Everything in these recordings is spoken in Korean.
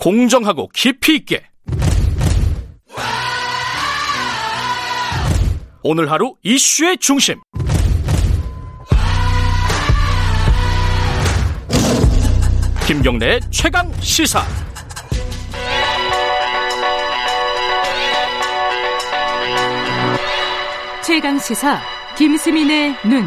공정하고 깊이 있게 오늘 하루 이슈의 중심 김경래의 최강 시사 최강 시사 김수민의 눈.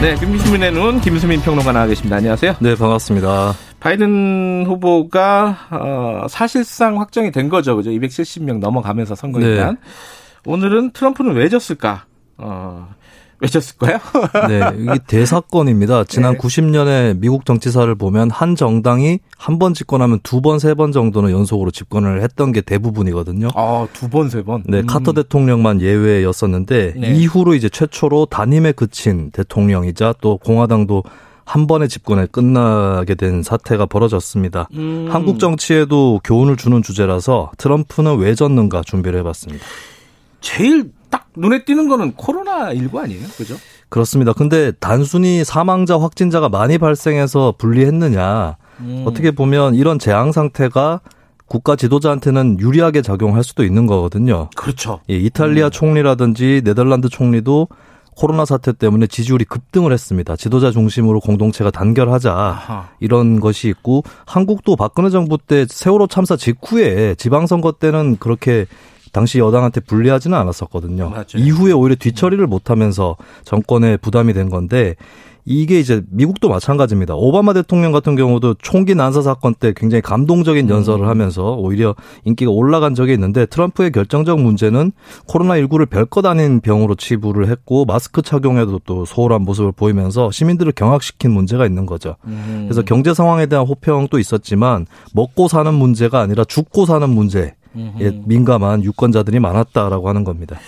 네, 김수민의 눈 김수민 평론가 나와 계십니다. 안녕하세요. 네, 반갑습니다. 바이든 후보가 어, 사실상 확정이 된 거죠, 그죠? 270명 넘어가면서 선거 일단. 네. 오늘은 트럼프는 왜 졌을까? 어, 왜 졌을까요? 네, 이게 대사건입니다. 지난 네. 90년에 미국 정치사를 보면 한 정당이 한 번 집권하면 두 번, 세 번 정도는 연속으로 집권을 했던 게 대부분이거든요. 아, 두 번, 세 번? 네, 음. 카터 대통령만 예외였었는데 네. 이후로 이제 최초로 단임에 그친 대통령이자 또 공화당도 한 번의 집권에 끝나게 된 사태가 벌어졌습니다. 음. 한국 정치에도 교훈을 주는 주제라서 트럼프는 왜 졌는가 준비를 해봤습니다. 제일 딱 눈에 띄는 거는 코로나19 아니에요? 그죠? 그렇습니다. 근데 단순히 사망자, 확진자가 많이 발생해서 분리했느냐. 음. 어떻게 보면 이런 재앙 상태가 국가 지도자한테는 유리하게 작용할 수도 있는 거거든요. 그렇죠. 예, 이탈리아 음. 총리라든지 네덜란드 총리도 코로나 사태 때문에 지지율이 급등을 했습니다. 지도자 중심으로 공동체가 단결하자 아하. 이런 것이 있고 한국도 박근혜 정부 때 세월호 참사 직후에 지방선거 때는 그렇게 당시 여당한테 불리하지는 않았었거든요. 맞아요. 이후에 오히려 뒤처리를 못하면서 정권에 부담이 된 건데 이게 이제 미국도 마찬가지입니다. 오바마 대통령 같은 경우도 총기 난사 사건 때 굉장히 감동적인 음. 연설을 하면서 오히려 인기가 올라간 적이 있는데 트럼프의 결정적 문제는 코로나19를 별것 아닌 병으로 치부를 했고 마스크 착용에도 또 소홀한 모습을 보이면서 시민들을 경악시킨 문제가 있는 거죠. 음. 그래서 경제 상황에 대한 호평도 있었지만 먹고 사는 문제가 아니라 죽고 사는 문제 예, 민감한 유권자들이 많았다라고 하는 겁니다.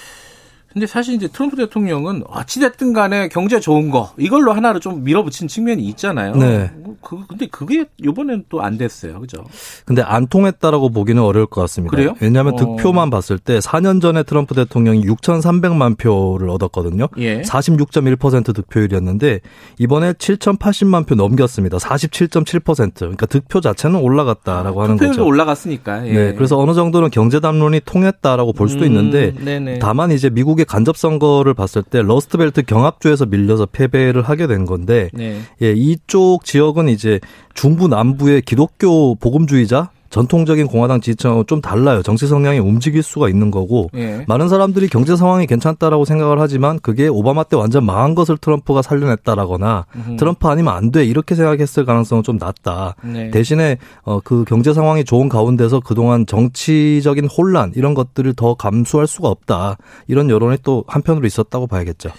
근데 사실 이제 트럼프 대통령은 어찌됐든 간에 경제 좋은 거 이걸로 하나로 좀 밀어붙인 측면이 있잖아요. 네. 뭐 그, 근데 그게 이번엔 또 안 됐어요. 그죠? 근데 안 통했다라고 보기는 어려울 것 같습니다. 그래요? 왜냐하면 어. 득표만 봤을 때 4년 전에 트럼프 대통령이 6,300만 표를 얻었거든요. 예. 46.1% 득표율이었는데 이번에 7,080만 표 넘겼습니다. 47.7%. 그러니까 득표 자체는 올라갔다라고 아, 하는 거죠. 득표율도 올라갔으니까. 예. 네. 그래서 어느 정도는 경제 담론이 통했다라고 볼 수도 음, 있는데 네네. 다만 이제 미국의 미국의 간접 선거를 봤을 때 러스트벨트 경합주에서 밀려서 패배를 하게 된 건데 네. 예, 이쪽 지역은 이제 중부 남부의 기독교 복음주의자 전통적인 공화당 지지층하고 좀 달라요. 정치 성향이 움직일 수가 있는 거고 예. 많은 사람들이 경제 상황이 괜찮다라고 생각을 하지만 그게 오바마 때 완전 망한 것을 트럼프가 살려냈다라거나 음흠. 트럼프 아니면 안 돼 이렇게 생각했을 가능성은 좀 낮다. 네. 대신에 어, 그 경제 상황이 좋은 가운데서 그동안 정치적인 혼란 이런 것들을 더 감수할 수가 없다. 이런 여론이 또 한편으로 있었다고 봐야겠죠.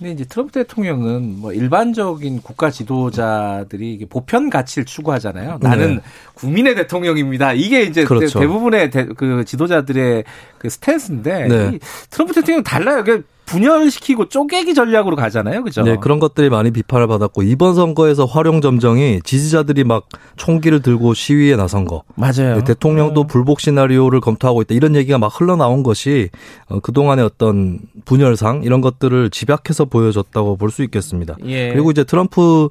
근데 이제 트럼프 대통령은 뭐 일반적인 국가 지도자들이 이게 보편 가치를 추구하잖아요. 나는 네. 국민의 대통령입니다. 이게 이제 그렇죠. 대부분의 대, 그 지도자들의 그 스탠스인데 네. 트럼프 대통령 은 달라요. 그러니까 분열시키고 쪼개기 전략으로 가잖아요. 그죠? 네, 그런 것들이 많이 비판을 받았고 이번 선거에서 활용 점정이 지지자들이 막 총기를 들고 시위에 나선 거. 맞아요. 네, 대통령도 네. 불복 시나리오를 검토하고 있다. 이런 얘기가 막 흘러나온 것이 어, 그동안의 어떤 분열상 이런 것들을 집약해서 보여줬다고 볼 수 있겠습니다. 예. 그리고 이제 트럼프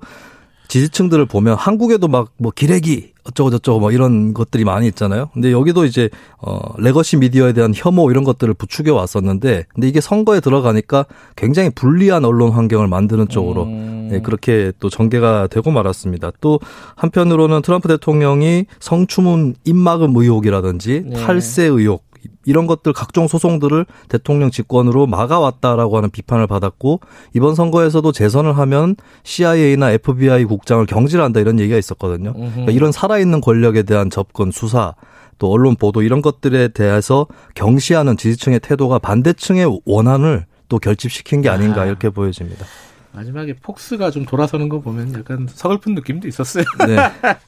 지지층들을 보면 한국에도 막 뭐 기레기 어쩌고 저쩌고 뭐 이런 것들이 많이 있잖아요. 근데 여기도 이제 어 legacy 미디어에 대한 혐오 이런 것들을 부추겨 왔었는데 근데 이게 선거에 들어가니까 굉장히 불리한 언론 환경을 만드는 쪽으로 음. 네, 그렇게 또 전개가 되고 말았습니다. 또 한편으로는 트럼프 대통령이 성추문 입막음 의혹이라든지 네. 탈세 의혹 이런 것들 각종 소송들을 대통령 직권으로 막아왔다라고 하는 비판을 받았고 이번 선거에서도 재선을 하면 CIA나 FBI 국장을 경질한다 이런 얘기가 있었거든요. 그러니까 이런 살아있는 권력에 대한 접근 수사 또 언론 보도 이런 것들에 대해서 경시하는 지지층의 태도가 반대층의 원한을 또 결집시킨 게 아닌가 아. 이렇게 보여집니다. 마지막에 폭스가 좀 돌아서는 거 보면 약간 서글픈 느낌도 있었어요. 네.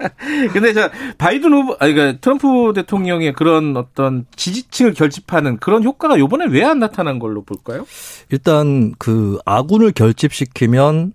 근데 저 바이든 후보, 아니 그러니까 트럼프 대통령의 그런 어떤 지지층을 결집하는 그런 효과가 요번에 왜 안 나타난 걸로 볼까요? 일단 그 아군을 결집시키면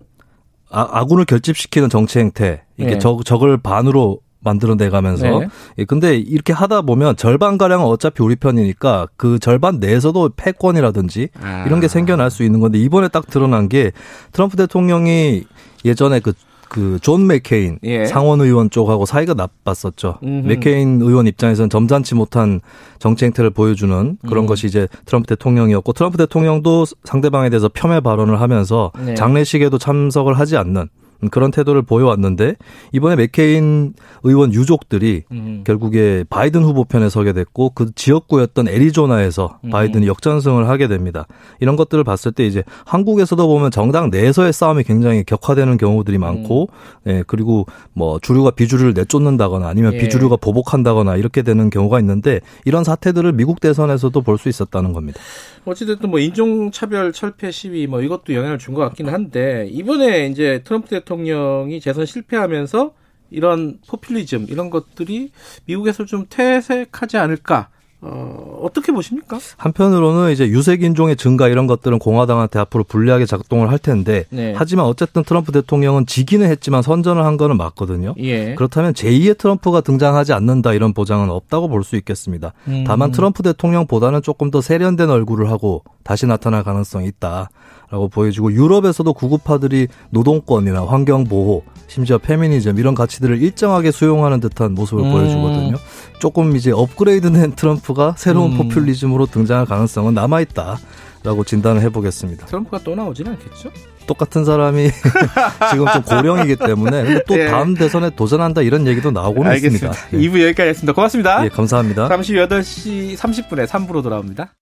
아, 아군을 결집시키는 정치 행태 이게 네. 적, 적을 반으로 만들어내 가면서. 네. 예, 근데 이렇게 하다 보면 절반 가량은 어차피 우리 편이니까 그 절반 내에서도 패권이라든지 아. 이런 게 생겨날 수 있는 건데 이번에 딱 드러난 게 트럼프 대통령이 예전에 그 그 존 맥케인 예. 상원 의원 쪽하고 사이가 나빴었죠. 음흠. 맥케인 의원 입장에서는 점잖지 못한 정치 행태를 보여주는 그런 음. 것이 이제 트럼프 대통령이었고 트럼프 대통령도 상대방에 대해서 폄훼 발언을 하면서 네. 장례식에도 참석을 하지 않는 그런 태도를 보여왔는데 이번에 맥케인 의원 유족들이 음. 결국에 바이든 후보 편에 서게 됐고 그 지역구였던 애리조나에서 음. 바이든이 역전승을 하게 됩니다. 이런 것들을 봤을 때 이제 한국에서도 보면 정당 내에서의 싸움이 굉장히 격화되는 경우들이 많고 음. 예, 그리고 뭐 주류가 비주류를 내쫓는다거나 아니면 예. 비주류가 보복한다거나 이렇게 되는 경우가 있는데 이런 사태들을 미국 대선에서도 볼 수 있었다는 겁니다. 어찌됐든 뭐 인종차별 철폐 시위 뭐 이것도 영향을 준 것 같기는 한데 이번에 이제 트럼프 대통령이 재선 실패하면서 이런 포퓰리즘 이런 것들이 미국에서 좀 퇴색하지 않을까 어, 어떻게 보십니까? 한편으로는 이제 유색 인종의 증가 이런 것들은 공화당한테 앞으로 불리하게 작동을 할 텐데 네. 하지만 어쨌든 트럼프 대통령은 지기는 했지만 선전을 한 거는 맞거든요. 예. 그렇다면 제2의 트럼프가 등장하지 않는다 이런 보장은 없다고 볼 수 있겠습니다. 음. 다만 트럼프 대통령보다는 조금 더 세련된 얼굴을 하고 다시 나타날 가능성이 있다. 라고 보여지고 유럽에서도 구급파들이 노동권이나 환경 보호, 심지어 페미니즘 이런 가치들을 일정하게 수용하는 듯한 모습을 음. 보여주거든요. 조금 이제 업그레이드된 트럼프가 새로운 음. 포퓰리즘으로 등장할 가능성은 남아 있다 라고 진단을 해보겠습니다. 트럼프가 또 나오지는 않겠죠? 똑같은 사람이 지금 좀 고령이기 때문에 또 예. 다음 대선에 도전한다 이런 얘기도 나오고는 알겠습니다. 있습니다. 예. 2부 여기까지 했습니다. 고맙습니다. 예, 감사합니다. 잠시 8시 30분에 3부로 돌아옵니다.